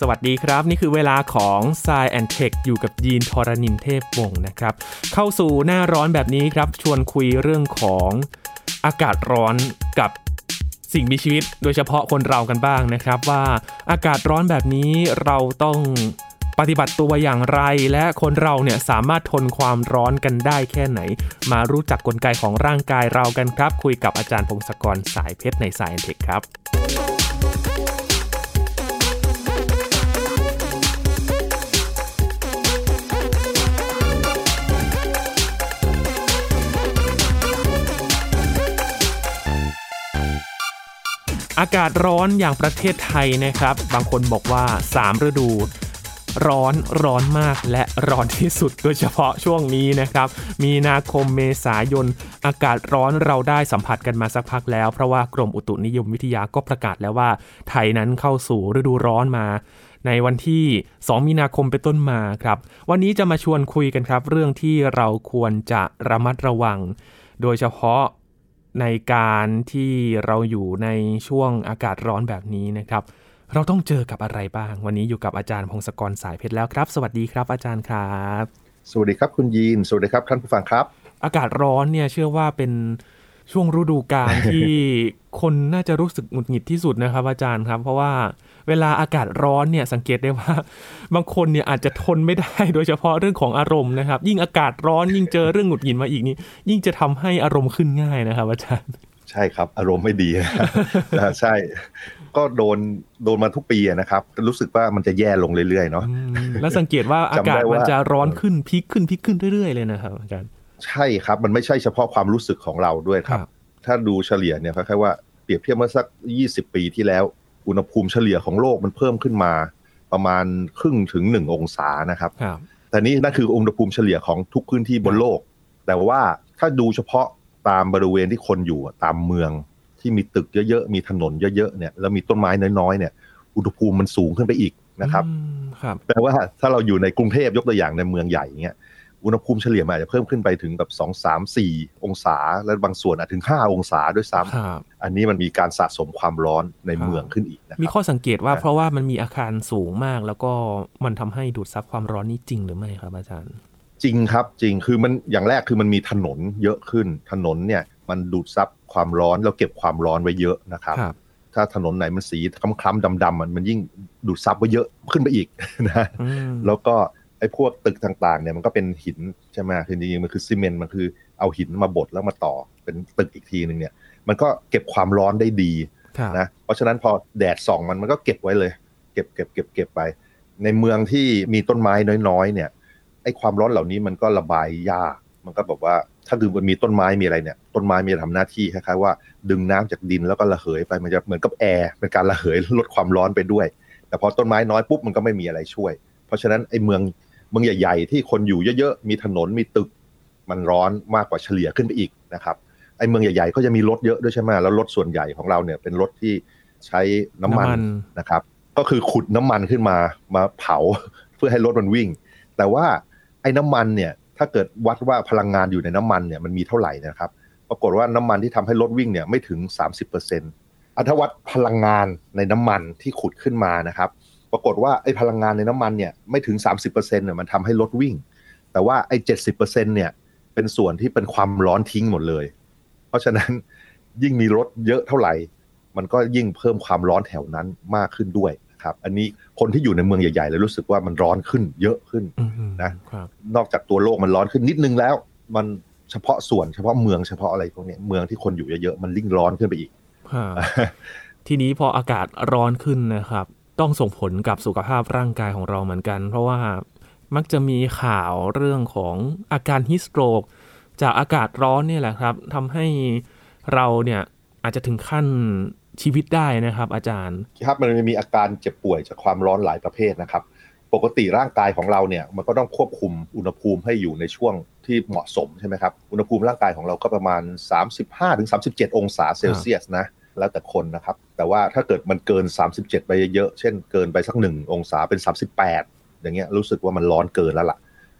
สวัสดีครับ นี่คือเวลาของ s ซแอนเทคอยู่กับยีนทรณินเทพวงศ์นะครับ เข้าสู่หน้าร้อนแบบนี้ครับ ชวนคุยเรื่องของอากาศร้อนกับสิ่งมีชีวิต โดยเฉพาะคนเรากันบ้างนะครับ ว่าอากาศร้อนแบบนี้เราต้องปฏิบัติตัวอย่างไร และคนเราเนี่ยสามารถทนความร้อนกันได้แค่ไหน มารู้จักกลไกของร่างกายเรากันครับ คุยกับอาจารย์พงศกรสายเพชรในสายเทคครับ อากาศร้อนอย่างประเทศไทยนะครับ บางคนบอกว่า 3 ฤดู ร้อนร้อนมากและร้อนที่สุดโดยเฉพาะช่วงนี้นะครับ มีนาคมเมษายน อากาศร้อนเราได้สัมผัสกันมาสักพักแล้ว เพราะว่ากรมอุตุนิยมวิทยาก็ประกาศแล้วว่า ไทยนั้นเข้าสู่ฤดูร้อนมาในวันที่ 2 มีนาคมเป็นต้นมาครับ วันนี้จะมาชวนคุยกันครับ เรื่องที่เราควรจะระมัดระวัง โดยเฉพาะ ในการที่เราอยู่ในช่วงอากาศร้อนแบบนี้นะครับ เราต้องเจอกับอะไรบ้าง วันนี้อยู่กับอาจารย์พงศกรสายเพชรแล้วครับ สวัสดีครับอาจารย์ครับ สวัสดีครับคุณยีนสวัสดีครับท่านผู้ฟังครับ อากาศร้อนเนี่ยเชื่อว่าเป็นช่วงฤดูกาลที่คนน่าจะรู้สึกหงุดหงิดที่สุดนะครับ อาจารย์ครับ เพราะว่า เวลาอากาศร้อนเนี่ยสังเกตได้ว่า บางคนเนี่ยอาจจะทนไม่ได้ โดยเฉพาะเรื่องของอารมณ์นะครับ ยิ่งอากาศร้อนยิ่งเจอเรื่องหงุดหงิดมาอีกนี่ยิ่งจะทำให้อารมณ์ขึ้นง่ายนะครับ อาจารย์ ใช่ครับ อารมณ์ไม่ดีนะใช่ ก็โดนโดนมาทุกปีนะครับ รู้สึกว่ามันจะแย่ลงเรื่อยๆเนาะอืมแล้วสังเกตว่าอากาศจำได้มันว่าจะร้อนขึ้นพีคขึ้นพีคขึ้นเรื่อยๆเลยนะครับอาจารย์ใช่ครับ มันไม่ใช่เฉพาะความรู้สึกของเราด้วยครับครับถ้าดูเฉลี่ยเนี่ยคล้ายๆว่าเปรียบเทียบเมื่อสัก 20 ปีที่แล้ว อุณหภูมิเฉลี่ยของโลกมันเพิ่มขึ้นมา ประมาณครึ่งถึง1องศานะครับครับแต่นี่นั่นคืออุณหภูมิเฉลี่ยของทุกพื้นที่บนโลก แต่ว่าถ้าดูเฉพาะตามบริเวณที่คนอยู่อะตามเมืองที่มีตึกเยอะๆ มีถนนเยอะๆเนี่ยแล้วมีต้นไม้น้อยๆเนี่ยอุณหภูมิมันสูงขึ้นไปอีกนะครับอืมครับแปลว่าถ้าเราอยู่ในกรุงเทพยกตัวอย่างในเมืองใหญ่เงี้ย อุณหภูมิเฉลี่ยมันอาจจะเพิ่มขึ้นไปถึงแบบสองสามสี่องศา และบางส่วนอาจถึงห้าองศาด้วยซ้ำครับอันนี้มันมีการสะสมความร้อนในครับเมืองขึ้นอีกนะคมีรับข้อสังเกตว่าครับเพราะว่ามันมีอาคารสูงมาก แล้วก็มันทำให้ดูดซับความร้อนนี่จริงหรือไม่ครับอาจารย์ จริงครับจริงคือมันอย่างแรกคือมันมีถนนเยอะขึ้น ถนนเนี่ยมันดูดซับความร้อนแล้วเก็บความร้อนไว้เยอะนะครับครับถ้าถนนไหนมันสีคล้ำๆดำๆมันมันยิ่งดูดซับไว้เยอะขึ้นไปอีกนะอืมแล้วก็ไอ้พวกตึกต่างๆเนี่ยมันก็เป็นหินใช่ไหมคือจริงๆมันคือซีเมนต์มันคือเอาหินมาบดแล้วมาต่อเป็นตึกอีกทีหนึ่งเนี่ย มันก็เก็บความร้อนได้ดีครับนะเพราะฉะนั้นพอแดดส่องมันมันก็เก็บไว้เลย เก็บเก็บเก็บเก็บไป ในเมืองที่มีต้นไม้น้อยๆ เนี่ยไอ้ความร้อนเหล่านี้มันก็ระบายยาก มันก็แบบว่าถ้าคือมันมีต้นไม้มีอะไรเนี่ย ต้นไม้มีทำหน้าที่คล้ายๆว่า ดึงน้ำจากดินแล้วก็ระเหยไปมันจะเหมือนกับแอร์เป็นการระเหยลดความร้อนไปด้วย แต่พอต้นไม้น้อยปุ๊บมันก็ไม่มีอะไรช่วย เพราะฉะนั้นไอ้เมือง เมืองใหญ่ ๆ ที่คนอยู่เยอะๆมีถนนมีตึก มันร้อนมากกว่าเฉลี่ยขึ้นไปอีกนะครับไอ้เมืองใหญ่ๆก็จะมีรถเยอะด้วยใช่ไหมแล้วรถส่วนใหญ่ของเราเนี่ยเป็นรถที่ใช้น้ำมันนะครับ ก็คือขุดน้ำมันขึ้นมามาเผาเพื่อให้รถมันวิ่ง แต่ว่าไอ้น้ำมันเนี่ยถ้าเกิดวัดว่าพลังงานอยู่ในน้ำมันเนี่ยมันมีเท่าไหร่นะครับ ปรากฏว่าน้ำมันที่ทำให้รถวิ่งเนี่ยไม่ถึง 30%อัถ้าวัดพลังงานในน้ำมันที่ขุดขึ้นมานะครับ ปรากฏว่าไอ้พลังงานในน้ำมันเนี่ยไม่ถึง 30%เนี่ยมันทำให้รถวิ่ง แต่ว่าไอ้70%เนี่ยเป็นส่วนที่เป็นความร้อนทิ้งหมดเลย เพราะฉะนั้นยิ่งมีรถเยอะเท่าไหร่ มันก็ยิ่งเพิ่มความร้อนแถวนั้นมากขึ้นด้วยนะครับ อันนี้คนที่อยู่ในเมืองใหญ่ๆเลยรู้สึกว่ามันร้อนขึ้นเยอะขึ้นอืมนะครับนอกจากตัวโลกมันร้อนขึ้นนิดนึงแล้ว มันเฉพาะส่วนเฉพาะเมืองเฉพาะอะไรพวกเนี้ยเมืองที่คนอยู่เยอะๆมันยิ่งร้อนขึ้นไปอีกครับทีนี้พออากาศร้อนขึ้นนะครับ ต้องส่งผลกับสุขภาพร่างกายของเราเหมือนกัน เพราะว่ามักจะมีข่าวเรื่องของอาการฮิสโตรกจากอากาศร้อนเนี่ยแหละครับทำให้เราเนี่ยอาจจะถึงขั้นชีวิตได้นะครับ อาจารย์ครับมันมีอาการเจ็บป่วยจากความร้อนหลายประเภทนะครับ ปกติร่างกายของเราเนี่ยมันก็ต้องควบคุมอุณหภูมิให้อยู่ในช่วงที่เหมาะสมใช่ไหมครับอุณหภูมิร่างกายของเราก็ประมาณ 35-37 องศาเซลเซียสนะ แล้วแต่คนนะครับ แต่ว่าถ้าเกิดมันเกิน 37 ไปเยอะๆเช่นเกินไปสักหนึ่งองศาเป็น 38 อย่างเงี้ยรู้สึกว่ามันร้อนเกินแล้วล่ะ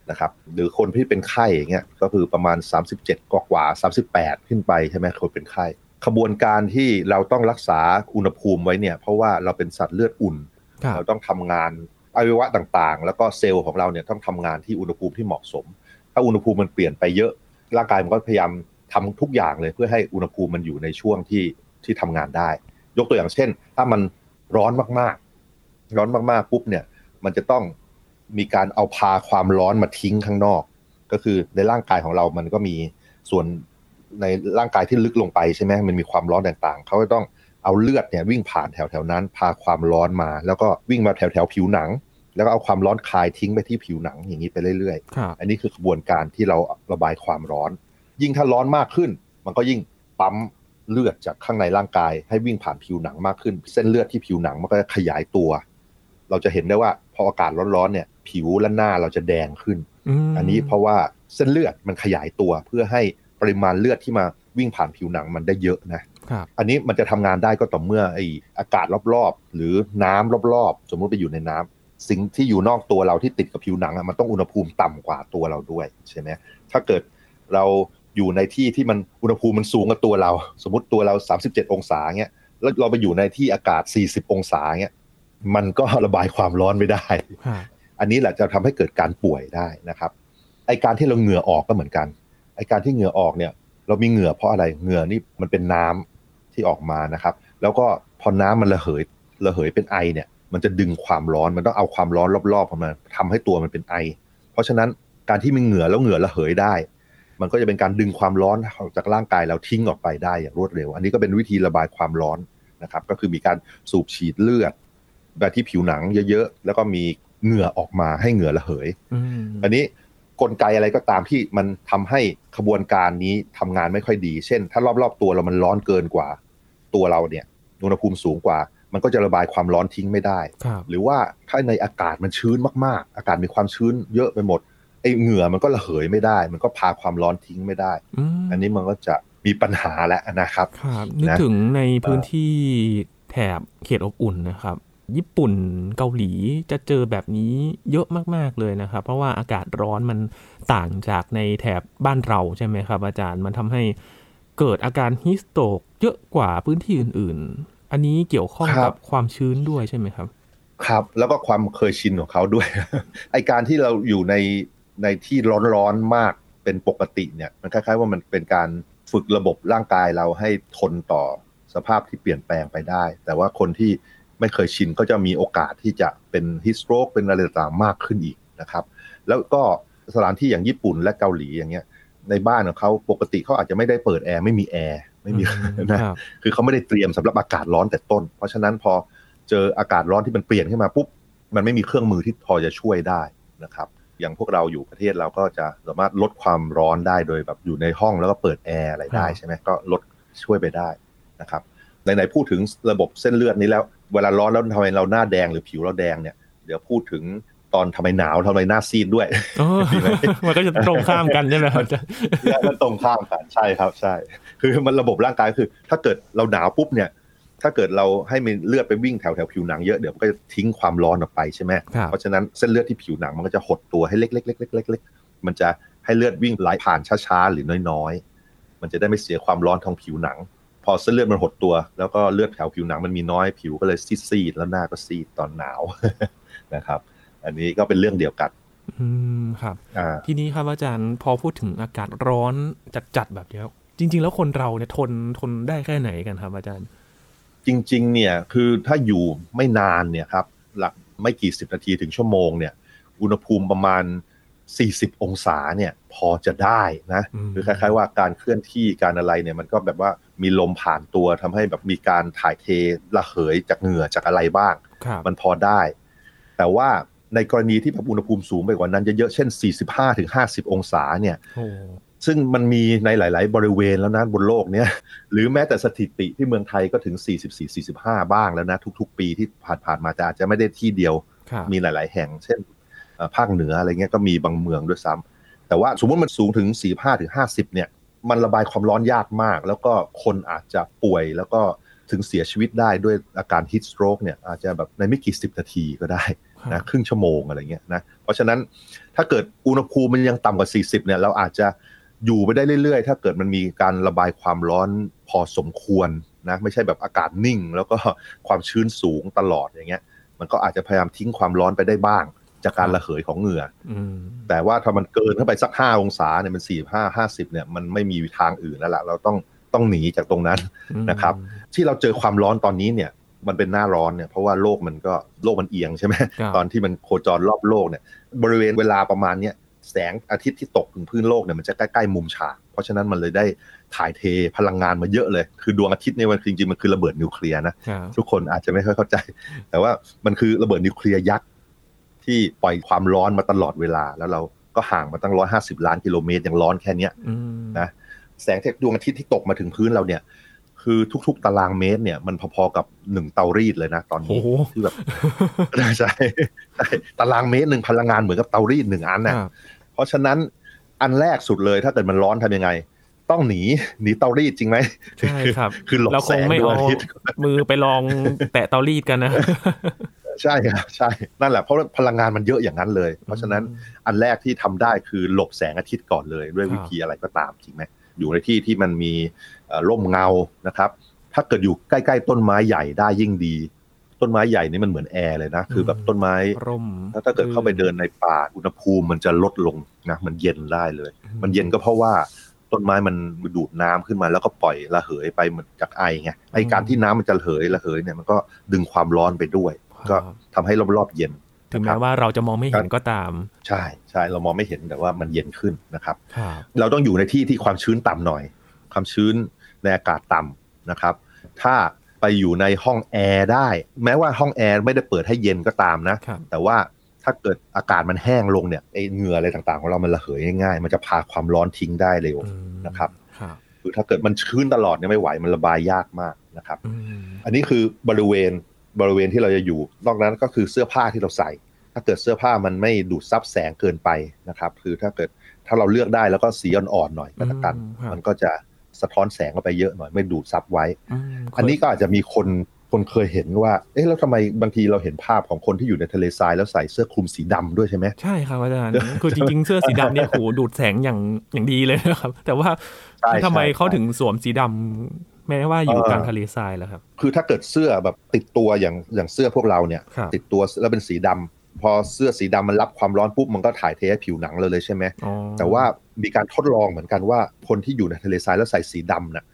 นะครับหรือคนที่เป็นไข้อย่างเงี้ยก็คือประมาณ 37 กว่ากว่าๆ38 ขึ้นไปใช่ไหมคนเป็นไข้ ขบวนการที่เราต้องรักษาอุณหภูมิไว้เนี่ย เพราะว่าเราเป็นสัตว์เลือดอุ่นครับเราต้องทำงานอวัยวะต่างๆ แล้วก็เซลล์ของเราเนี่ยต้องทำงานที่อุณหภูมิที่เหมาะสม ถ้าอุณหภูมิมันเปลี่ยนไปเยอะ ร่างกายมันก็พยายามทำทุกอย่างเลยเพื่อให้อุณหภูมิมันอยู่ในช่วงที่ ที่ทำงานได้ ยกตัวอย่างเช่น ถ้ามันร้อนมากๆ ร้อนมากๆปุ๊บเนี่ย มันจะต้องมีการเอาพาความร้อนมาทิ้งข้างนอก ก็คือในร่างกายของเรามันก็มีส่วนในร่างกายที่ลึกลงไปใช่ไหมมันมีความร้อนต่างๆ เขาก็ต้องเอาเลือดเนี่ยวิ่งผ่านแถวๆนั้น พาความร้อนมา แล้วก็วิ่งมาแถวๆผิวหนัง แล้วก็เอาความร้อนคลายทิ้งไปที่ผิวหนังอย่างนี้ไปเรื่อยๆครับอันนี้คือกระบวนการที่เราระบายความร้อน ยิ่งถ้าร้อนมากขึ้น มันก็ยิ่งปั๊ม เลือดจากข้างในร่างกาย ให้วิ่งผ่านผิวหนังมากขึ้น เส้นเลือดที่ผิวหนังมันก็จะขยายตัว เราจะเห็นได้ว่าพออากาศร้อนๆเนี่ย ผิวและหน้าเราจะแดงขึ้นมอันนี้เพราะว่าเส้นเลือดมันขยายตัวเพื่อให้ปริมาณเลือดที่มาวิ่งผ่านผิวหนังมันได้เยอะนะครับอันนี้มันจะทำงานได้ก็ต่อเมื่อไออากาศรอบๆ หรือน้ำรอบๆ สมมุติไปอยู่ในน้ำสิ่งที่อยู่นอกตัวเราที่ติดกับผิวหนังอะมันต้องอุณหภูมิต่ำกว่าตัวเราด้วยใช่ไหมถ้าเกิดเรา อยู่ในที่ที่มันอุณหภูมิมันสูงกว่าตัวเรา สมมติตัวเรา 37 องศาเงี้ยแล้วเราไปอยู่ในที่อากาศ 40 องศาเงี้ยมันก็ระบายความร้อนไม่ได้ครับอันนี้แหละจะทำให้เกิดการป่วยได้นะครับไอการที่เราเหงื่อออกก็เหมือนกันไอการที่เหงื่อออกเนี่ย เรามีเหงื่อเพราะอะไรเหงื่อนี่มันเป็นน้ำที่ออกมานะครับ แล้วก็พอน้ำมันระเหยระเหยเป็นไอเนี่ย มันจะดึงความร้อนมันต้องเอาความร้อนรอบๆเข้ามาทำให้ตัวมันเป็นไอ เพราะฉะนั้นการที่มีเหงื่อแล้วเหงื่อระเหยได้ มันก็จะเป็นการดึงความร้อนออกจากร่างกายเราทิ้งออกไปได้อย่างรวดเร็ว อันนี้ก็เป็นวิธีระบายความร้อนนะครับ ก็คือมีการสูบฉีดเลือดแบบที่ผิวหนังเยอะๆ แล้วก็มีเหงื่อออกมาให้เหงื่อระเหยอืมอันนี้กลไกอะไรก็ตามที่มันทำให้ขบวนการนี้ทำงานไม่ค่อยดี เช่น ถ้ารอบๆตัวเรามันร้อนเกินกว่า ตัวเราเนี่ยอุณหภูมิสูงกว่า มันก็จะระบายความร้อนทิ้งไม่ได้ครับหรือว่าถ้าในอากาศมันชื้นมากๆ อากาศมีความชื้นเยอะไปหมดไอ้เหงื่อมันก็ระเหยไม่ได้ มันก็พาความร้อนทิ้งไม่ได้อืมอันนี้มันก็จะมีปัญหาแล้วนะครับครับนึกนะถึงในพื้นที่แถบเขตอบอุ่นนะครับ ญี่ปุ่นเกาหลีจะเจอแบบนี้เยอะมาก ๆ เลยนะครับ เพราะว่าอากาศร้อนมันต่างจากในแถบบ้านเราใช่ไหมครับ อาจารย์มันทำให้เกิดอาการฮิสโตรกเยอะกว่าพื้นที่อื่น ๆ อันนี้เกี่ยวข้องครักับบความชื้นด้วยใช่ไหมครับ ครับ แล้วก็ความเคยชินของเขาด้วยไอการที่เราอยู่ใน ในที่ร้อนๆมากเป็นปกติเนี่ยมันคล้ายๆว่ามันเป็นการฝึกระบบร่างกายเราให้ทนต่อสภาพที่เปลี่ยนแปลงไปได้ แต่ว่าคนที่ไม่เคยชินก็จะมีโอกาสที่จะเป็นฮิสโตรกเป็นอะไรต่างๆมากขึ้นอีกนะครับ แล้วก็สถานที่อย่างญี่ปุ่นและเกาหลีอย่างเงี้ยในบ้านของเขาปกติเขาอาจจะไม่ได้เปิดแอร์ไม่มีแอร์ไม่มีนะครับคือเขาไม่ได้เตรียมสำหรับอากาศร้อนแต่ต้น เพราะฉะนั้นพอเจออากาศร้อนที่มันเปลี่ยนขึ้นมาปุ๊บมันไม่มีเครื่องมือที่พอจะช่วยได้นะครับ อย่างพวกเราอยู่ประเทศเราก็จะสามารถลดความร้อนได้โดยแบบอยู่ในห้องแล้วก็เปิดแอร์อะไรได้ครับใช่ไหมก็ลดช่วยไปได้นะครับไหนๆพูดถึงระบบเส้นเลือดนี้แล้ว เวลาร้อนแล้วทำไมเราหน้าแดงหรือผิวเราแดงเนี่ยเดี๋ยวพูดถึงตอนทำไมหนาวทำไมหน้าซีดด้วยอ๋อมันก็จะตรงข้ามกันใช่ไหมครับอาจารย์แล้วมันตรงข้ามกันใช่ครับใช่ คือมันระบบร่างกายคือ ถ้าเกิดเราหนาวปุ๊บเนี่ย ถ้าเกิดเราให้มันเลือดไปวิ่งแถวแถวผิวหนังเยอะเดี๋ยวมันก็จะทิ้งความร้อนออกไปใช่ไหมครับเพราะฉะนั้นเส้นเลือดที่ผิวหนังมันก็จะหดตัวให้เล็กๆๆๆๆๆมันจะให้เลือดวิ่งไหลผ่านช้าๆหรือน้อยๆ มันจะได้ไม่เสียความร้อนทางผิวหนัง พอเส้นเลือดมันหดตัว แล้วก็เลือดแถวผิวหนังมันมีน้อยผิวก็เลยซีดๆแล้วหน้าก็ซีดตอนหนาวนะครับ อันนี้ก็เป็นเรื่องเดียวกันอืมครับอ่าทีนี้ครับอาจารย์พอพูดถึงอากาศร้อนจัดๆแบบเนี้ยจริง ๆ แล้วคนเราเนี่ยทนทนได้แค่ไหนกันครับอาจารย์ จริง ๆ เนี่ยคือถ้าอยู่ไม่นานเนี่ยครับหลักไม่กี่สิบนาทีถึงชั่วโมงเนี่ย อุณหภูมิประมาณ 40 องศาเนี่ย พอจะได้นะอืมคือคล้าย ๆ ว่าการเคลื่อนที่การอะไรเนี่ยมันก็แบบว่ามีลมผ่านตัวทำให้แบบมีการถ่ายเทระเหยจากเหงื่อจากอะไรบ้างครับมันพอได้ แต่ว่าในกรณีที่แบบอุณหภูมิสูงไปกว่านั้นเยอะๆเช่น 45-50 องศาเนี่ยโอ้ ซึ่งมันมีในหลาย ๆ บริเวณแล้วนะบนโลกเนี้ยหรือแม้แต่สถิติที่เมืองไทยก็ถึง 44-45 บ้างแล้วนะทุก ๆ ปีที่ผ่านๆมาแต่อาจจะไม่ได้ที่เดียวครับมีหลาย ๆ แห่ง เช่นเอ่อภาคเหนืออะไรเงี้ยก็มีบางเมืองด้วยซ้ำแต่ว่าสมมติมันสูงถึง 45ถึง50 เนี่ย มันระบายความร้อนยากมาก แล้วก็คนอาจจะป่วยแล้วก็ถึงเสียชีวิตได้ด้วยอาการ heat stroke เนี่ยอาจจะแบบในไม่กี่สิบนาทีก็ได้ครับนะครึ่งชั่วโมงอะไรเงี้ยนะเพราะฉะนั้นถ้าเกิดอุณหภูมิมันยังต่ำกว่า 40 เนี่ยเราอาจจะ อยู่ไปได้เรื่อยๆ ถ้าเกิดมันมีการระบายความร้อนพอสมควรนะไม่ใช่แบบอากาศนิ่ง แล้วก็ความชื้นสูงตลอดอย่างเงี้ย มันก็อาจจะพยายามทิ้งความร้อนไปได้บ้าง จากการระเหยของเหงื่ออืมแต่ว่าถ้ามันเกินเข้าไปสักห้าองศาเนี่ยมันสี่ห้าห้าสิบเนี่ยมันไม่มีทางอื่นแล้วล่ะเราต้องต้องหนีจากตรงนั้นนะครับ ที่เราเจอความร้อนตอนนี้เนี่ย มันเป็นหน้าร้อนเนี่ยเพราะว่าโลกมันก็โลกมันเอียงใช่ไหมครับตอนที่มันโคจรรอบโลกเนี่ย บริเวณเวลาประมาณเนี้ย แสงอาทิตย์ที่ตกถึงพื้นโลกเนี่ยมันจะใกล้ๆมุมฉาก เพราะฉะนั้นมันเลยได้ถ่ายเทพลังงานมาเยอะเลย คือดวงอาทิตย์เนี่ยมันจริงๆมันคือระเบิดนิวเคลียร์นะครับทุกคนอาจจะไม่ค่อยเข้าใจ แต่ว่ามันคือระเบิดนิวเคลียร์ยักษ์ที่ปล่อยความร้อนมาตลอดเวลา แล้วเราก็ห่างมาตั้งร้อยห้าสิบล้านกิโลเมตรยังร้อนแค่เนี้ยอืมนะแสงจากดวงอาทิตย์ที่ตกมาถึงพื้นเราเนี่ย คือทุกๆ ตารางเมตรเนี่ย มันพอๆกับหนึ่งเตารีดเลยนะ ตอนโอ้นี้โหที่แบบใช่ใช่ใช่ตารางเมตรหนึ่งพลังงานเหมือนกับเตารีดหนึ่งอันคนะรับ เพราะฉะนั้นอันแรกสุดเลยถ้าเกิดมันร้อนทำยังไง ต้องหนีหนีเตารีดจริงไหมใช่ครับ คือหลบเราคแสงงไม่ดวงเอาอาทิตย์มือไปลองแตะเตารีดกันนะ ใช่ครับใช่นั่นแหละเพราะพลังงานมันเยอะอย่างนั้นเลย เพราะฉะนั้นอันแรกที่ทำได้คือหลบแสงอาทิตย์ก่อนเลยด้วยครับวิธีอะไรก็ตามจริงไหมอยู่ในที่ที่มันมีเอ่อร่มเงานะครับ ถ้าเกิดอยู่ใกล้ ๆ ต้นไม้ใหญ่ได้ยิ่งดี ต้นไม้ใหญ่นี่มันเหมือนแอร์เลยนะ คือแบบต้นไม้ร่มถ้าถ้าเกิดเข้าไปเดินในป่าอุณหภูมิมันจะลดลงนะมันเย็นได้เลย มันเย็นก็เพราะว่าต้นไม้มันดูดน้ำขึ้นมาแล้วก็ปล่อยระเหยไปเหมือนจากไอไงไอการที่น้ำมันจะระเหยระเหยเนี่ยมันก็ดึงความร้อนไปด้วย ก็ทำให้รอบๆเย็นถึงแม้ว่าเราจะมองไม่เห็นก็ตาม ใช่ใช่เรามองไม่เห็นแต่ว่ามันเย็นขึ้นนะครับครับเราต้องอยู่ในที่ที่ความชื้นต่ำหน่อย ความชื้นในอากาศต่ำนะครับ ถ้า ไปอยู่ในห้องแอร์ได้ แม้ว่าห้องแอร์ไม่ได้เปิดให้เย็นก็ตามนะครับแต่ว่าถ้าเกิดอากาศมันแห้งลงเนี่ยไอเหงื่ออะไรต่างๆ ของเรามันระเหยง่ายๆ มันจะพาความร้อนทิ้งได้เร็วอืมนะครับครับคือถ้าเกิดมันชื้นตลอดเนี่ยไม่ไหวมันระบายยากมากนะครับอืมอันนี้คือบริเวณบริเวณที่เราจะอยู่ นอกนั้นก็คือเสื้อผ้าที่เราใส่ ถ้าเกิดเสื้อผ้ามันไม่ดูดซับแสงเกินไปนะครับ คือถ้าเกิดถ้าเราเลือกได้แล้วก็สีอ่อนๆหน่อยก็แล้วกันอืมครับมันก็จะ สะท้อนแสงเข้าไปเยอะหน่อยไม่ดูดซับไว้อืมอันนี้ก็อาจจะมีคนคนเคยเห็นว่า เอ๊ะแล้วทำไมบางทีเราเห็นภาพของคนที่อยู่ในทะเลทรายแล้วใส่เสื้อคลุมสีดำด้วยใช่ไหมใช่ครับอาจารย์คือจริงๆ เสื้อสีดำเนี่ยโหดูดแสงอย่างอย่างดีเลยนะครับ แต่ว่าใช่ทำไมใช่เขาถึงสวมสีดำแม้ว่าอยู่เออกลางทะเลทรายแล้วครับ คือถ้าเกิดเสื้อแบบติดตัวอย่างอย่างเสื้อพวกเราเนี่ยครับติดตัวแล้วเป็นสีดำ พอเสื้อสีดำมันรับความร้อนปุ๊บมันก็ถ่ายเทให้ผิวหนังเลยเลยใช่ไหมอ๋อแต่ว่ามีการทดลองเหมือนกันว่าคนที่อยู่ในทะเลทรายแล้วใส่สีดำน่ะ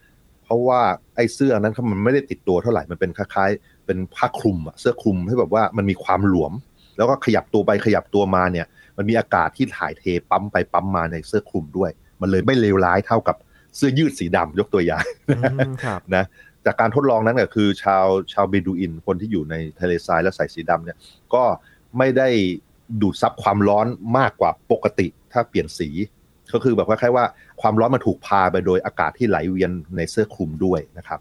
เพราะว่าไอ้เสื้อนั้นมันไม่ได้ติดตัวเท่าไหร่มันเป็นคล้ายๆ เป็นผ้าคลุมอะเสื้อคลุมให้แบบว่ามันมีความหลวม แล้วก็ขยับตัวไปขยับตัวมาเนี่ย มันมีอากาศที่ถ่ายเทปั๊มไปปั๊มมาในเสื้อคลุมด้วย มันเลยไม่เลวร้ายเท่ากับเสื้อยืดสีดำยกตัวอย่างอืมครับนะจากการทดลองนั้นก็คือชาวชาวเบดูอิน คนที่อยู่ในทะเลทรายแล้วใส่สีดำเนี่ย ก็ ไม่ได้ดูดซับความร้อนมากกว่าปกติถ้าเปลี่ยนสี ก็คือแบบว่าแค่ว่าความร้อนมันถูกพาไปโดยอากาศที่ไหลเวียนในเสื้อคลุมด้วยนะครับ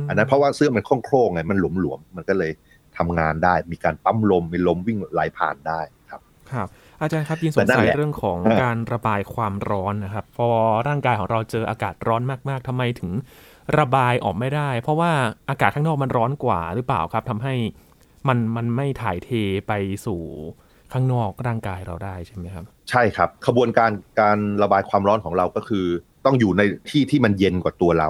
มอันนั้นเพราะว่าเสื้อมันโคร่งๆไงมันหลวมๆมันก็เลยทำงานได้ มีการปั๊มลมมีลมวิ่งไหลผ่านได้ครับครับอาจารย์ครับยินสแต่งนั่นสัยแหละเรื่องของเออการระบายความร้อนนะครับ พอร่างกายของเราเจออากาศร้อนมากๆทำไมถึงระบายออกไม่ได้ เพราะว่าอากาศข้างนอกมันร้อนกว่าหรือเปล่าครับทำให้ มันมันไม่ถ่ายเทไปสู่ข้างนอกร่างกายเราได้ใช่ไหมครับ ใช่ครับขบวนการการระบายความร้อนของเราก็คือ ต้องอยู่ในที่ที่มันเย็นกว่าตัวเรา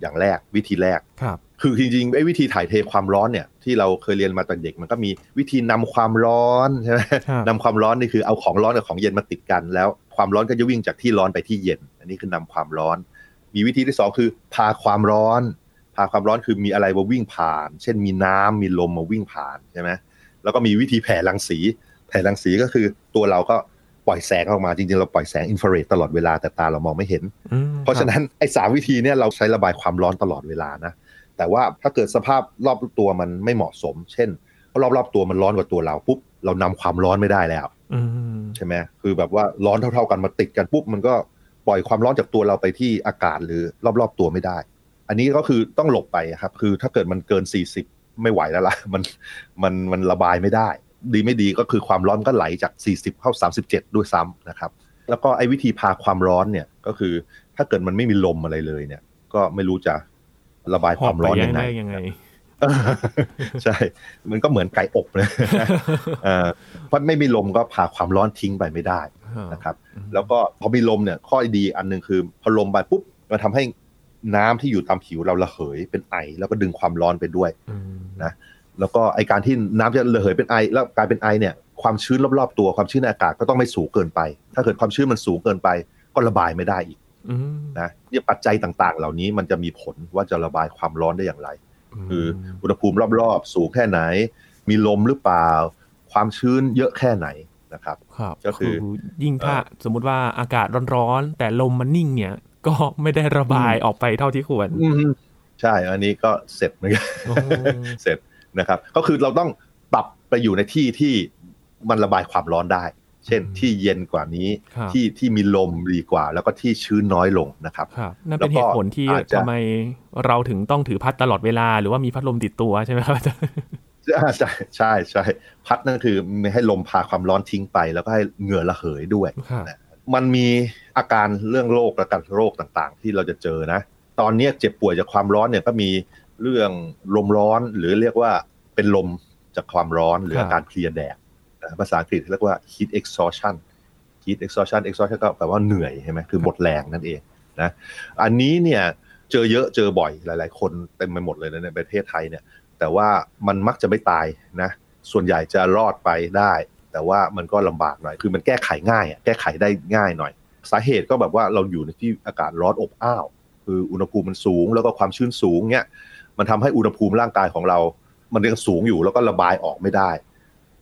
อย่างแรกวิธีแรกครับคือจริงๆไอ้วิธีถ่ายเทความร้อนเนี่ยที่เราเคยเรียนมาตอนเด็กมันก็มีวิธีนำความร้อนใช่ไหมครับนำความร้อนนี่คือเอาของร้อนกับของเย็นมาติดกัน แล้วความร้อนก็จะวิ่งจากที่ร้อนไปที่เย็น อันนี้คือนำความร้อน มีวิธีที่สองคือพาความร้อน พาความร้อนคือมีอะไรมาวิ่งผ่าน เช่นมีน้ำมีลมมาวิ่งผ่านใช่ไหมแล้วก็มีวิธีแผ่รังสี แผ่รังสีก็คือตัวเราก็ปล่อยแสงออกมาจริงๆ เราปล่อยแสงอินฟราเรดตลอดเวลาแต่ตาเรามองไม่เห็นอืมเพราะฉะนั้นไอ้สามวิธีเนี่ยเราใช้ระบายความร้อนตลอดเวลานะ แต่ว่าถ้าเกิดสภาพรอบตัวมันไม่เหมาะสม เช่นรอบรอบๆตัวมันร้อนกว่าตัวเราปุ๊บเรานำความร้อนไม่ได้แล้วอืมใช่ไหมคือแบบว่าร้อนเท่า ๆกันมาติดกันปุ๊บมันก็ปล่อยความร้อนจากตัวเราไปที่อากาศหรือรอบๆตัวไม่ได้ อันนี้ก็คือต้องหลบไปครับ คือถ้าเกิดมันเกิน 40 ไม่ไหวแล้วล่ะ มันมันมันระบายไม่ได้ ดีไม่ดีก็คือความร้อนก็ไหลจาก 40 เข้า 37 ด้วยซ้ำนะครับ แล้วก็ไอ้วิธีพาความร้อนเนี่ยก็คือถ้าเกิดมันไม่มีลมอะไรเลยเนี่ย ก็ไม่รู้จะระบายความร้อนยังไงได้ยังไงใช่ มันก็เหมือนไก่อบเลยเออเพราะไม่มีลมก็พาความร้อนทิ้งไปไม่ได้นะครับ แล้วก็พอมีลมเนี่ยข้อดีอันหนึ่งคือพอลมไปปุ๊บมันทำให้ น้ำที่อยู่ตามผิวเราระเหยเป็นไอ แล้วก็ดึงความร้อนไปด้วยอืมนะแล้วก็ไอการที่น้ำจะระเหยเป็นไอ แล้วกลายเป็นไอเนี่ยความชื้นรอบๆตัวความชื้นในอากาศก็ต้องไม่สูงเกินไป ถ้าเกิดความชื้นมันสูงเกินไป ก็ระบายไม่ได้อีกอืมนะเนี่ยปัจจัยต่างๆ เหล่านี้มันจะมีผลว่าจะระบายความร้อนได้อย่างไร คืออุณหภูมิรอบๆ สูงแค่ไหน มีลมหรือเปล่า ความชื้นเยอะแค่ไหนนะครับครับก็คือยิ่งถ้าสมมุติว่าอากาศร้อนๆแต่ลมมันนิ่งเนี่ย ก็ไม่ได้ระบายออกไปเท่าที่ควรอืมใช่ อันนี้ก็เสร็จเหมือนกันโอ้เสร็จนะครับ ก็คือเราต้องปรับไปอยู่ในที่ที่มันระบายความร้อนได้ เช่นที่เย็นกว่านี้ครับที่ที่มีลมดีกว่า แล้วก็ที่ชื้นน้อยลงนะครับครับนั่นเป็นแล้วเหก็ตุผลที่อาจจะทำไมเราถึงต้องถือพัดตลอดเวลา หรือว่ามีพัดลมติดตัวใช่ไหมครับอาจารย์ใช่ใช่ใช่ใช่พัดนั่นคือไม่ให้ลมพาความร้อนทิ้งไป แล้วก็ให้เหงื่อระเหยด้วยครับมันมี อาการเรื่องโรคและกันโรคต่างๆ ที่เราจะเจอนะ ตอนเนี้ยเจ็บป่วยจากความร้อนเนี่ยก็มีเรื่องลมร้อนหรือเรียกว่าเป็นลมจากความร้อนหรืออาการเพลียแดดนะภาษาอังกฤษเรียกว่า heat exhaustion heat exhaustion exhaustion ก็แปลว่าเหนื่อยใช่ไหมคือหมดแรงนั่นเองนะอันนี้เนี่ยเจอเยอะเจอบ่อยหลาย ๆ คนเต็มไปหมดเลยนะในประเทศไทยเนี่ย แต่ว่ามันมักจะไม่ตายนะ ส่วนใหญ่จะรอดไปได้ แต่ว่ามันก็ลำบากหน่อย คือมันแก้ไขง่ายอะแก้ไขได้ง่ายหน่อย สาเหตุก็แบบว่าเราอยู่ในที่อากาศร้อนอบอ้าว คืออุณหภูมิมันสูงแล้วก็ความชื้นสูงเนี่ยมันทำให้อุณหภูมิร่างกายของเรา มันยังสูงอยู่แล้วก็ระบายออกไม่ได้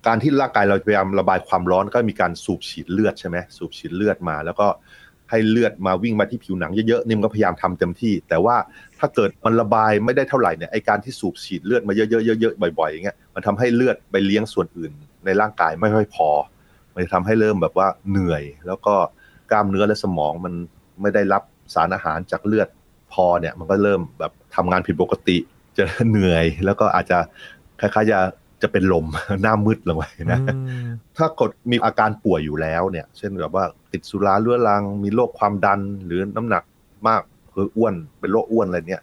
การที่ร่างกายเราพยายามระบายความร้อนก็มีการสูบฉีดเลือดใช่ไหมสูบฉีดเลือดมา แล้วก็ให้เลือดมาวิ่งมาที่ผิวหนังเยอะๆนี่มก็พยายามทำเต็มที่ แต่ว่าถ้าเกิดมันระบายไม่ได้เท่าไหร่เนี่ยไอการที่สูบฉีดเลือดมาเยอะๆเยอะๆบ่อยๆอย่างเงี้ยมันทำให้เลือดไปเลี้ยงส่วนอื่นในร่างกายไม่ค่อยพอ มันจะทำให้เริ่มแบบว่าเหนื่อยแล้วก็ ล้ามเนื้อและสมองมันไม่ได้รับสารอาหารจากเลือดพอเนี่ย มันก็เริ่มแบบทำงานผิดปกติ จะเหนื่อยแล้วก็อาจจะคล้ายๆจะจะเป็นลมหน้ามืดลงไปนะอืมถ้ากดมีอาการป่วยอยู่แล้วเนี่ย เช่นแบบว่าติดสุราเรื้อรัง มีโรคความดันหรือน้ำหนักมากคืออ้วนเป็นโรคอ้วนอะไรเนี่ย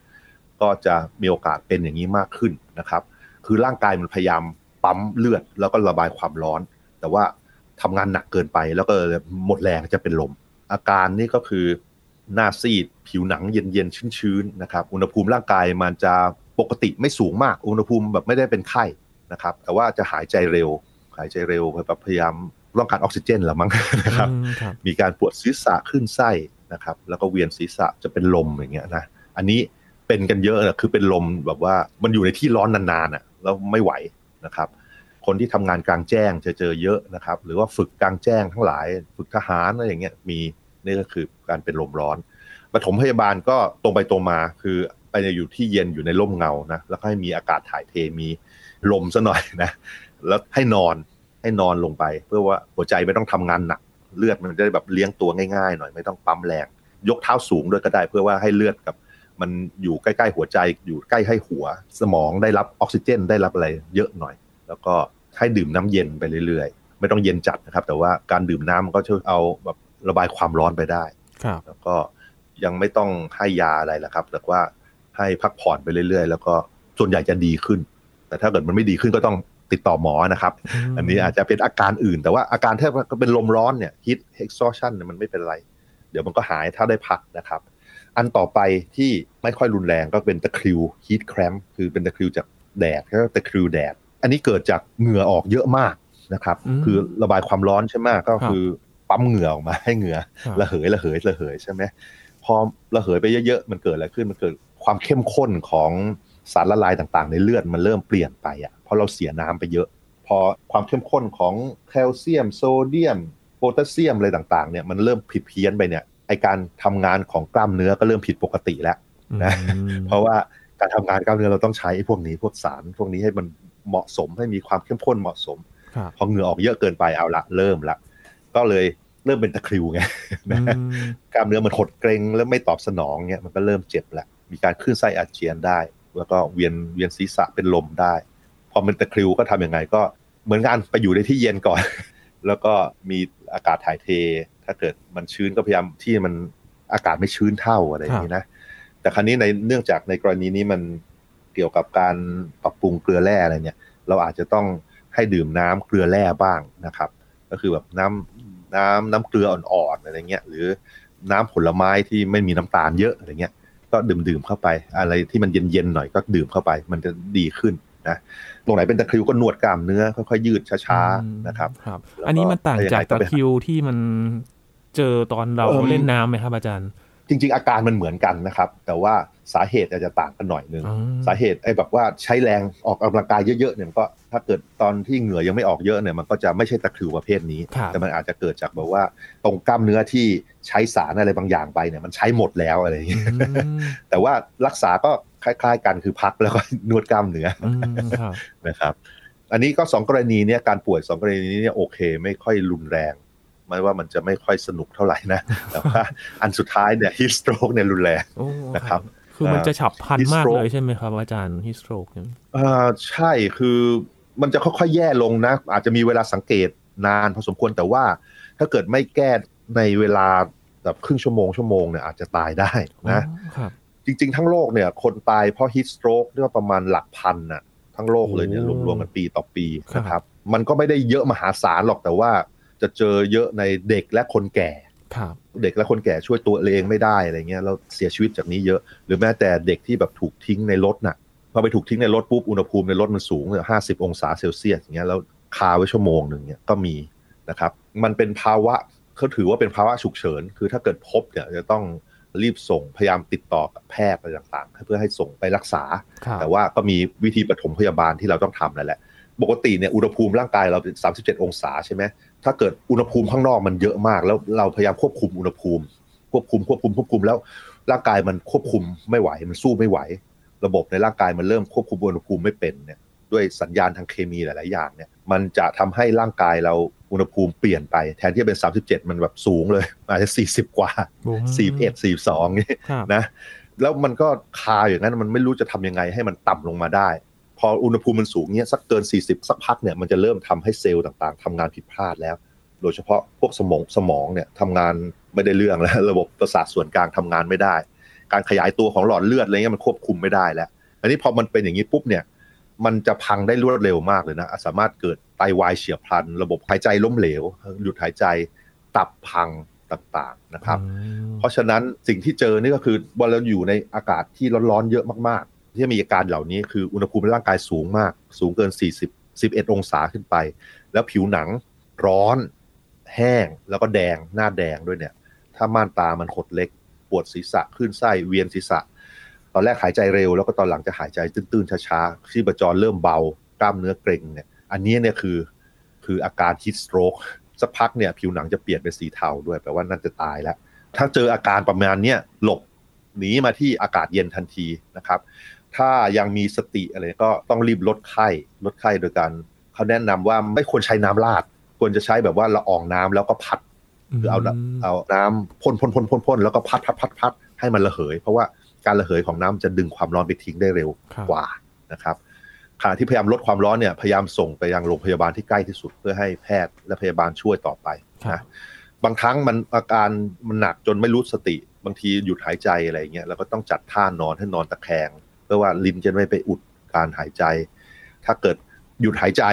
ก็จะมีโอกาสเป็นอย่างนี้มากขึ้นนะครับ คือร่างกายมันพยายามปั๊มเลือดแล้วก็ระบายความร้อน แต่ว่าทำงานหนักเกินไปแล้วก็หมดแรงจะเป็นลม อาการนี่ก็คือหน้าซีดผิวหนังเย็นๆชื้นๆนะครับ อุณหภูมิร่างกายมันจะปกติไม่สูงมาก อุณหภูมิแบบไม่ได้เป็นไข้นะครับ แต่ว่าจะหายใจเร็ว หายใจเร็วแบบพยายามต้องการออกซิเจนละมั้งนะครับอืมครับ มีการปวดศีรษะขึ้นไส้นะครับ แล้วก็เวียนศีรษะจะเป็นลมอย่างเงี้ยนะ อันนี้เป็นกันเยอะนะคือเป็นลมแบบว่ามันอยู่ในที่ร้อนนานๆอะแล้วไม่ไหวนะครับ คนที่ทำงานกลางแจ้งจะเจอเยอะนะครับ หรือว่าฝึกกลางแจ้งทั้งหลาย ฝึกทหารอะไรอย่างเงี้ยมี นี่ก็คือการเป็นลมร้อนปฐมพยาบาลก็ตรงไปตรงมา คือไปอยู่ที่เย็นอยู่ในร่มเงานะแล้วก็ให้มีอากาศถ่ายเทมีลมซะหน่อยนะ แล้วให้นอนให้นอนลงไป เพื่อว่าหัวใจไม่ต้องทำงานหนักเลือดมันจะได้แบบเลี้ยงตัวง่ายๆหน่อยไม่ต้องปั๊มแรง ยกเท้าสูงด้วยก็ได้เพื่อว่าให้เลือดกับ มันอยู่ใกล้ๆหัวใจอยู่ใกล้ให้หัว สมองได้รับออกซิเจนได้รับอะไรเยอะหน่อย แล้วก็ให้ดื่มน้ำเย็นไปเรื่อยๆ ไม่ต้องเย็นจัดนะครับ แต่ว่าการดื่มน้ำมันก็ช่วยเอาแบบ ระบายความร้อนไปได้ครับแล้วก็ยังไม่ต้องให้ยาอะไรละครับ แต่ว่าให้พักผ่อนไปเรื่อยๆ แล้วก็ส่วนใหญ่จะดีขึ้น แต่ถ้าเกิดมันไม่ดีขึ้นก็ต้องติดต่อหมอนะครับ อันนี้อาจจะเป็นอาการอื่น แต่ว่าอาการถ้าก็เป็นลมร้อนเนี่ย heat exhaustion เนี่ยมันไม่เป็นไร เดี๋ยวมันก็หายถ้าได้พักนะครับ อันต่อไปที่ไม่ค่อยรุนแรงก็เป็นตะคริว heat cramp คือเป็นตะคริวจากแดดก็ตะคริวแดด อันนี้เกิดจากเหงื่อออกเยอะมากนะครับอืมคือระบายความร้อนใช่ไหมก็ครับคือ ปั๊มเหงื่อออกมาให้เหงื่อครับระเหยระเหยระเหยใช่ไหมพอระเหยไปเยอะๆมันเกิดอะไรขึ้นมันเกิดความเข้มข้นของสารละลายต่างๆ ในเลือดมันเริ่มเปลี่ยนไปอะเพราะเราเสียน้ำไปเยอะ พอความเข้มข้นของแคลเซียม โซเดียมโพแทสเซียมอะไรต่างๆเนี่ยมันเริ่มผิดเพี้ยนไปเนี่ยไอการทำงานของกล้ามเนื้อก็เริ่มผิดปกติแล้วนะอืมเพราะว่าการทำงานกล้ามเนื้อเราต้องใช้ไอ้พวกนี้พวกสารพวกนี้ให้มันเหมาะสมให้มีความเข้มข้นเหมาะสมครับพอเหงื่อออกเยอะเกินไปเอาละเริ่มละ ก็เลยเริ่มเป็นตะคริวไงนะอืมกล้ามเนื้อมันหดเกร็งแล้วไม่ตอบสนองเนี่ยมันก็เริ่มเจ็บแล้วมีการคลื่นไส้อาเจียนได้ แล้วก็เวียนเวียนศีรษะเป็นลมได้ พอเป็นตะคริวก็ทำยังไงก็เหมือนกันไปอยู่ในที่เย็นก่อน แล้วก็มีอากาศถ่ายเท ถ้าเกิดมันชื้นก็พยายามที่มันอากาศไม่ชื้นเท่าอะไรอย่างนี้นะแต่ครั้นี้ในเนื่องจากในกรณีนี้มันเกี่ยวกับการปรับปรุงเกลือแร่อะไรเนี่ย เราอาจจะต้องให้ดื่มน้ำเกลือแร่บ้างนะครับ ก็คือแบบน้ำน้ำน้ำเกลืออ่อนๆอะไรเงี้ยหรือน้ำผลไม้ที่ไม่มีน้ำตาลเยอะอะไรเงี้ยก็ดื่มดื่มๆเข้าไป อะไรที่มันเย็นๆหน่อยก็ดื่มเข้าไป มันจะดีขึ้นนะตรงไหนเป็นตะคริวก็นวดกล้ามเนื้อค่อยๆยืดช้าอืมๆนะครับครับแล้วก็อันนี้มันต่างจากถ้ายังไงก็ตะไปคริวที่มันเจอตอนเราเอิ่มเล่นน้ำไหมครับอาจารย์ จริง ๆ อาการมันเหมือนกันนะครับ แต่ว่าสาเหตุอาจจะต่างกันหน่อยนึงอ๋อสาเหตุไอ้แบบว่าใช้แรงออกกำลังกายเยอะๆเนี่ยมันก็ ถ้าเกิดตอนที่เหงื่อยังไม่ออกเยอะเนี่ยมันก็จะไม่ใช่ตะคริวประเภทนี้ครับแต่มันอาจจะเกิดจากแบบว่าตรงกล้ามเนื้อที่ใช้สารอะไรบางอย่างไปเนี่ยมันใช้หมดแล้วอะไรอย่างเงี้ยอืมแต่ว่ารักษาก็คล้าย ๆ กันคือพักแล้วก็นวดกล้ามเนื้ออืมครับนะครับอันนี้ก็สองกรณีเนี่ยการป่วยสองกรณีนี้เนี่ยโอเค ไม่ค่อยรุนแรงไม่ว่ามันจะไม่ค่อยสนุกเท่าไหร่นะแต่ว่าอันสุดท้ายเนี่ย heat stroke เนี่ยรุนแรงโอ้นะครับ คือมันจะฉับพลันฮิสมากโตรกเลยใช่ไหมครับอาจารย์ heat stroke เนี่ยอ่าใช่คือ มันจะค่อยๆแย่ลงนะ อาจจะมีเวลาสังเกตนานพอสมควรแต่ว่า ถ้าเกิดไม่แก้ในเวลาแบบครึ่งชั่วโมงชั่วโมงเนี่ยอาจจะตายได้นะอ๋อครับจริง ๆ ทั้งโลกเนี่ย คนตายเพราะ heat stroke เนี่ยประมาณหลักพันน่ะทั้งโลกเลยเนี่ยโอ้รวมๆกันปีต่อปีครับนะครับ มันก็ไม่ได้เยอะมหาศาลหรอกแต่ว่าจะเจอเยอะในเด็กและคนแก่ครับเด็กและคนแก่ช่วยตัวเองไม่ได้อะไรเงี้ยแล้วเสียชีวิตจากนี้เยอะ หรือแม้แต่เด็กที่แบบถูกทิ้งในรถน่ะ พอไปถูกทิ้งในรถปุ๊บอุณหภูมิในรถมันสูงเลยห้าสิบองศาเซลเซียสอย่างเงี้ยแล้วคาไว้ชั่วโมงหนึ่งเนี่ยก็มีนะครับ มันเป็นภาวะเขาถือว่าเป็นภาวะฉุกเฉิน คือถ้าเกิดพบเนี่ยจะต้องรีบส่งพยายามติดต่อกับแพทย์อะไรต่างๆ เพื่อให้ส่งไปรักษาครับแต่ว่าก็มีวิธีปฐมพยาบาลที่เราต้องทำนั่นแหละ ปกติเนี่ยอุณหภูมิร่างกายเราเป็น37 องศาใช่ไหมถ้าเกิดอุณหภูมิข้างนอกมันเยอะมาก แล้วเราพยายามควบคุมอุณหภูมิ ควบคุมควบคุมควบคุมแล้วร่างกายมันควบคุมไม่ไหวมันสู้ไม่ไหว ระบบในร่างกายมันเริ่มควบคุมอุณหภูมิไม่เป็นเนี่ยด้วยสัญญาณทางเคมีหลาย ๆ อย่างเนี่ยมันจะทำให้ร่างกายเราอุณหภูมิเปลี่ยนไป แทนที่จะเป็น 37 มันแบบสูงเลย อาจจะ 40 กว่าโอ้41 42นี่ครับนะแล้วมันก็คาอย่างนั้นมันไม่รู้จะทำยังไงให้มันต่ำลงมาได้ พออุณหภูมิมันสูงเนี้ยสักเกิน 40 สักพักเนี่ยมันจะเริ่มทำให้เซลล์ต่างๆทำงานผิดพลาดแล้ว โดยเฉพาะพวกสมองสมองเนี่ยทำงานไม่ได้เรื่องแล้ว ระบบประสาทส่วนกลางทำงานไม่ได้ การขยายตัวของหลอดเลือดอะไรเงี้ยมันควบคุมไม่ได้แล้ว อันนี้พอมันเป็นอย่างนี้ปุ๊บเนี่ย มันจะพังได้รวดเร็วมากเลยนะ สามารถเกิดไตวายเฉียบพลัน ระบบหายใจล้มเหลว หยุดหายใจ ตับพังต่างๆนะครับอืมเพราะฉะนั้นสิ่งที่เจอนี่ก็คือวันเราอยู่ในอากาศที่ร้อนๆเยอะมากๆ ที่มีอาการเหล่านี้คืออุณหภูมิในร่างกายสูงมาก สูงเกิน 40 11 องศาขึ้นไป แล้วผิวหนังร้อน แห้งแล้วก็แดงหน้าแดงด้วยเนี่ย ถ้าม่านตามันหดเล็ก ปวดศีรษะขึ้นไส้เวียนศีรษะ ตอนแรกหายใจเร็ว แล้วก็ตอนหลังจะหายใจตื้นๆช้าๆชีพจรเริ่มเบากล้ามเนื้อเกร็งเนี่ย อันนี้เนี่ยคือคืออาการฮิสโตรกสักพักเนี่ยผิวหนังจะเปลี่ยนเป็นสีเทาด้วยแปลว่านั่นจะตายแล้ว ถ้าเจออาการประมาณเนี้ยหลบหนีมาที่อากาศเย็นทันทีนะครับ ถ้ายังมีสติอะไรก็ต้องรีบลดไข้ลดไข้โดยการเขาแนะนำว่าไม่ควรใช้น้ำราดควรจะใช้แบบว่าละอองน้ำแล้วก็พัด คือเอาละเอาน้ำพ่นพ่นพ่นพ่นพ่นแล้วก็พัดพัดพัดพัดให้มันระเหย เพราะว่าการระเหยของน้ำจะดึงความร้อนไปทิ้งได้เร็วครับกว่านะครับขณะที่พยายามลดความร้อนเนี่ยพยายามส่งไปยังโรงพยาบาลที่ใกล้ที่สุดเพื่อให้แพทย์และพยาบาลช่วยต่อไปครันะบบางครั้งมันอาการมันหนักจนไม่รู้สติ บางทีหยุดหายใจอะไรอย่างเงี้ยเราก็ต้องจัดท่านอนให้นอนตะแคงเพื่อว่าลิ้นจะไม่ไปอุดการหายใจ ถ้าเกิดหยุดหายใจ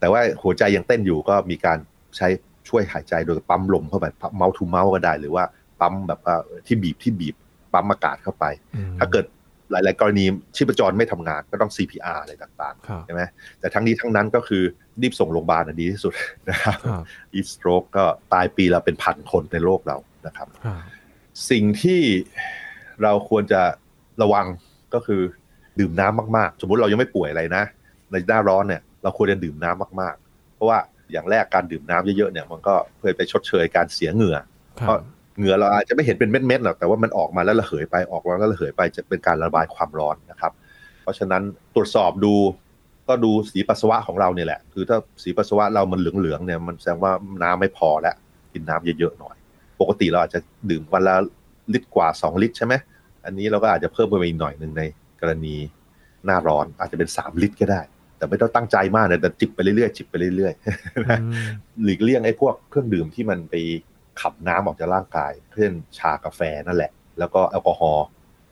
แต่ว่าหัวใจยังเต้นอยู่ก็มีการใช้ ช่วยหายใจโดยปั๊มลมเข้าไปเมาส์ทูเมาส์ก็ได้ หรือว่าปั๊มแบบว่าที่บีบที่บีบปั๊มอากาศเข้าไปอืมถ้าเกิดหลาย ๆ กรณีชีพจรไม่ทำงานก็ต้อง CPR อะไรต่างครับๆใช่ไหมแต่ทั้งนี้ทั้งนั้นก็คือรีบส่งโรงพยาบาลนะดีที่สุดนะครับครับอีสโตรกก็ตายปีละเป็นพันคนในโลกเรานะครับครับสิ่งที่เราควรจะระวังก็คือดื่มน้ำมาก ๆ สมมุติเรายังไม่ป่วยอะไรนะ ในหน้าร้อนเนี่ยเราควรจะดื่มน้ำมาก ๆ เพราะว่า อย่างแรกการดื่มน้ำเยอะๆเนี่ยมันก็เพื่อไปชดเชยการเสียเหงื่อครับเพราะเหงื่อเราอาจจะไม่เห็นเป็นเม็ดๆหรอกแต่ว่ามันออกมาแล้วระเหยไปออกมาแล้วระเหยไปจะเป็นการระบายความร้อนนะครับ เพราะฉะนั้นตรวจสอบดูก็ดูสีปัสสาวะของเราเนี่ยแหละ คือถ้าสีปัสสาวะเรามันเหลืองๆเนี่ยมันแสดงว่าน้ำไม่พอแล้วกินน้ำเยอะๆหน่อย ปกติเราอาจจะดื่มวันละลิตรกว่า 2 ลิตรใช่ไหมอันนี้เราก็อาจจะเพิ่มไปอีกหน่อยหนึ่งในกรณีหน้าร้อนอาจจะเป็น 3 ลิตรก็ได้ แต่ไม่ต้องตั้งใจมากนะแต่จิบไปเรื่อยๆจิบไปเรื่อยๆอืมหลีกเลี่ยงไอ้พวกเครื่องดื่มที่มันไปขับน้ำออกจากร่างกาย เช่นชากาแฟนั่นแหละ แล้วก็แอลกอฮอล์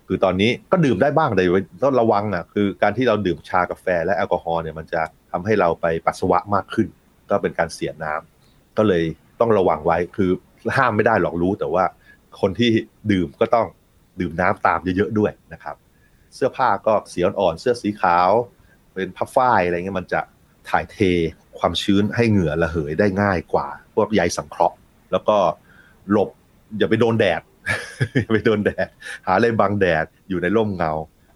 คือตอนนี้ก็ดื่มได้บ้างแต่ต้องระวังอะคือการที่เราดื่มชากาแฟและแอลกอฮอล์เนี่ยมันจะทำให้เราไปปัสสาวะมากขึ้น ก็เป็นการเสียน้ำก็เลยต้องระวังไว้คือห้ามไม่ได้หรอกรู้แต่ว่าคนที่ดื่มก็ต้องดื่มน้ำตามเยอะๆด้วยนะครับ เสื้อผ้าก็สีอ่อนๆเสื้อสีขาว เป็นผ้าฝ้ายอะไรเงี้ยมันจะถ่ายเทความชื้นให้เหงื่อระเหยได้ง่ายกว่า พวกใยสังเคราะห์ แล้วก็หลบอย่าไปโดนแดดอย่าไปโดนแดด หาอะไรบังแดดอยู่ในร่มเงา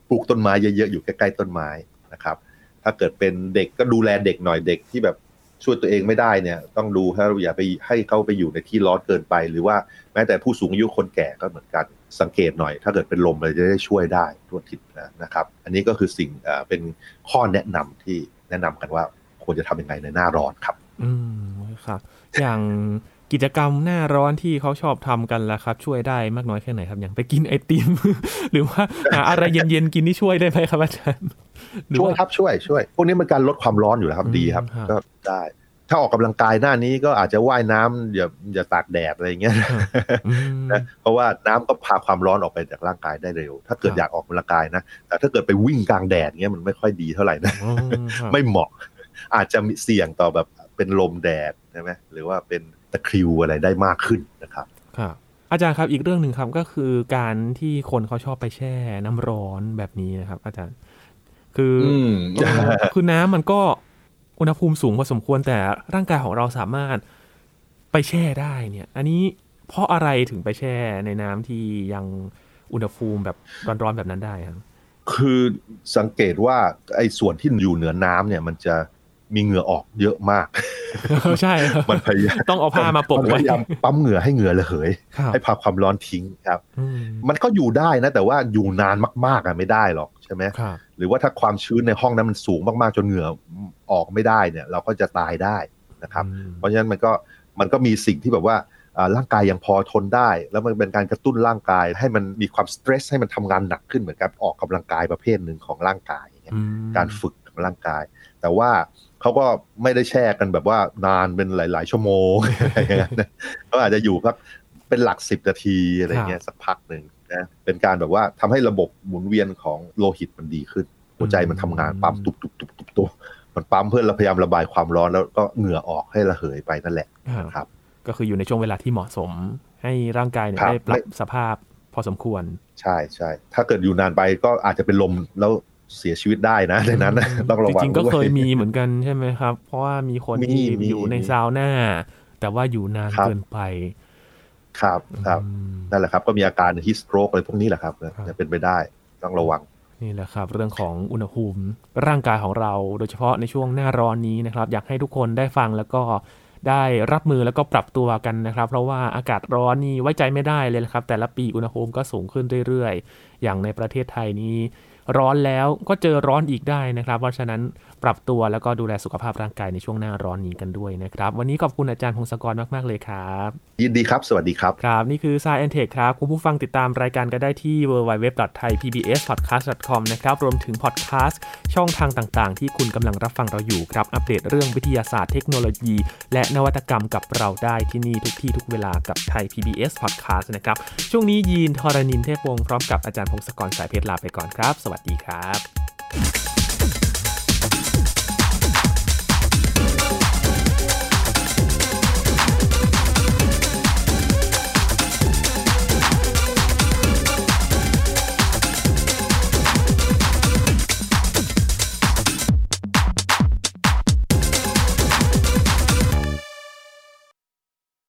ปลูกต้นไม้เยอะๆอยู่ใกล้ๆต้นไม้นะครับ ถ้าเกิดเป็นเด็กก็ดูแลเด็กหน่อยเด็กที่แบบช่วยตัวเองไม่ได้เนี่ยต้องดูถ้าอย่าไปให้เขาไปอยู่ในที่ร้อนเกินไป หรือว่าแม้แต่ผู้สูงอายุคนแก่ก็เหมือนกัน สังเกตหน่อย ถ้าเกิดเป็นลมเราจะได้ช่วยได้ทั่วทิศนะครับ อันนี้ก็คือสิ่งเป็นข้อแนะนำที่แนะนำกันว่าควรจะทำยังไงในหน้าร้อนครับ อืมครับ อย่างกิจกรรมหน้าร้อนที่เขาชอบทำกันล่ะครับ ช่วยได้มากน้อยแค่ไหนครับ อย่างไปกินไอติม หรือว่าหาอะไรเย็นๆกินที่ช่วยได้ไหมครับอาจารย์ช่วยครับช่วยช่วยพวกนี้มันการลดความร้อนอยู่แล้วครับดีครับ ก็ได้ ถ้าออกกำลังกายหน้านี้ก็อาจจะว่ายน้ำอย่าอย่าตากแดดอะไรเงี้ยนะเพราะว่าน้ำก็พาความร้อนออกไปจากร่างกายได้เร็ว ถ้าเกิดอยากออกกำลังกายนะแต่ถ้าเกิดไปวิ่งกลางแดดเงี้ยมันไม่ค่อยดีเท่าไหร่นะไม่เหมาะ อาจจะมีเสี่ยงต่อแบบเป็นลมแดดใช่ไหมหรือว่าเป็นตะคริวอะไรได้มากขึ้นนะครับครับอาจารย์ครับอีกเรื่องหนึ่งครับก็คือการที่คนเขาชอบไปแช่น้ำร้อนแบบนี้นะครับ อาจารย์ คือคือน้ำมันก็ อุณหภูมิสูงพอสมควรแต่ร่างกายของเราสามารถไปแช่ได้เนี่ย อันนี้เพราะอะไรถึงไปแช่ในน้ำที่ยังอุณหภูมิแบบร้อนๆแบบนั้นได้ครับคือสังเกตว่าไอ้ส่วนที่อยู่เหนือน้ำเนี่ย มันจะมีเหงื่อออกเยอะมากใช่มันพยายามต้องเอาผ้ามาปกไว้พยายามปั๊มเหงื่อให้เหงื่อระเหย ให้พาความร้อนทิ้งครับ มันก็อยู่ได้นะ แต่ว่าอยู่นานมากๆอะไม่ได้หรอกใช่ไหมหรือว่าถ้าความชื้นในห้องนั้นมันสูงมากๆจนเหงื่อ ออกไม่ได้เนี่ยเราก็จะตายได้นะครับ เพราะฉะนั้นมันก็มันก็มีสิ่งที่แบบว่าร่างกายยังพอทนได้ แล้วมันเป็นการกระตุ้นร่างกาย ให้มันมีความสเตรสให้มันทำงานหนักขึ้นเหมือนกับออกกำลังกายประเภทหนึ่งของร่างกาย การฝึกของร่างกาย แต่ว่าเขาก็ไม่ได้แช่กันแบบว่านานเป็นหลาย ๆ ชั่วโมงอะไรอย่างเงี้ยเขาอาจจะอยู่พักเป็นหลักสิบนาทีอะไรเงี้ยสักพักหนึ่งนะเป็นการแบบว่าทำให้ระบบหมุนเวียนของโลหิตมันดีขึ้น หัวใจมันทำงานปั๊มตุบตุบตุบตุบตุบ มันปั๊มเพื่อเราพยายามระบายความร้อนแล้วก็เหงื่อออกให้ระเหยไปนั่นแหละครับ ก็คืออยู่ในช่วงเวลาที่เหมาะสม ให้ร่างกายเนี่ยได้ปรับสภาพพอสมควร ใช่ใช่ถ้าเกิดอยู่นานไปก็อาจจะเป็นลมแล้วเสียชีวิตได้นะในนั้นต้องระวังจริงๆก็เคยมีเหมือนกันใช่ไหมครับ เพราะว่ามีคนที่อยู่ในซาวน่าแต่ว่าอยู่นานเกินไป ครับครับนั่นแหละครับ ก็มีอาการฮิสโตรกอะไรพวกนี้แหละครับจะเป็นไปได้ต้องระวัง นี่แหละครับ เรื่องของอุณหภูมิร่างกายของเรา โดยเฉพาะในช่วงหน้าร้อนนี้นะครับ อยากให้ทุกคนได้ฟังแล้วก็ได้รับมือแล้วก็ปรับตัวกันนะครับ เพราะว่าอากาศร้อนนี่ไว้ใจไม่ได้เลยครับ แต่ละปีอุณหภูมิก็สูงขึ้นเรื่อยๆอย่างในประเทศไทยนี้ ร้อนแล้วก็เจอร้อนอีกได้นะครับ เพราะฉะนั้นปรับตัวแล้วก็ดูแลสุขภาพร่างกายในช่วงหน้าร้อนนี้กันด้วยนะครับ วันนี้ขอบคุณอาจารย์พงศกรมาก ๆ เลยครับ ยินดีครับ สวัสดีครับ ครับ นี่คือ s ายแอนเทคครับ คุณผู้ฟังติดตามรายการก็ได้ที่ www.thaipbspodcast.com นะครับรวมถึงพอดแคสต์ช่องทางต่าง ๆ ที่คุณกำลังรับฟังเราอยู่ครับอัปเดตเรื่องวิทยาศาสตร์เทคโนโลยี และนวัตกรรมกับเราได้ที่นี่ทุกที่ทุกเวลากับไทย PBS Podcast นะครับช่วงนี้ยีนทรณินเทพวงศ์พร้อมกับอาจารย์พงศกรสายเพชรลาไปก่อนครับ สวัสดีครับ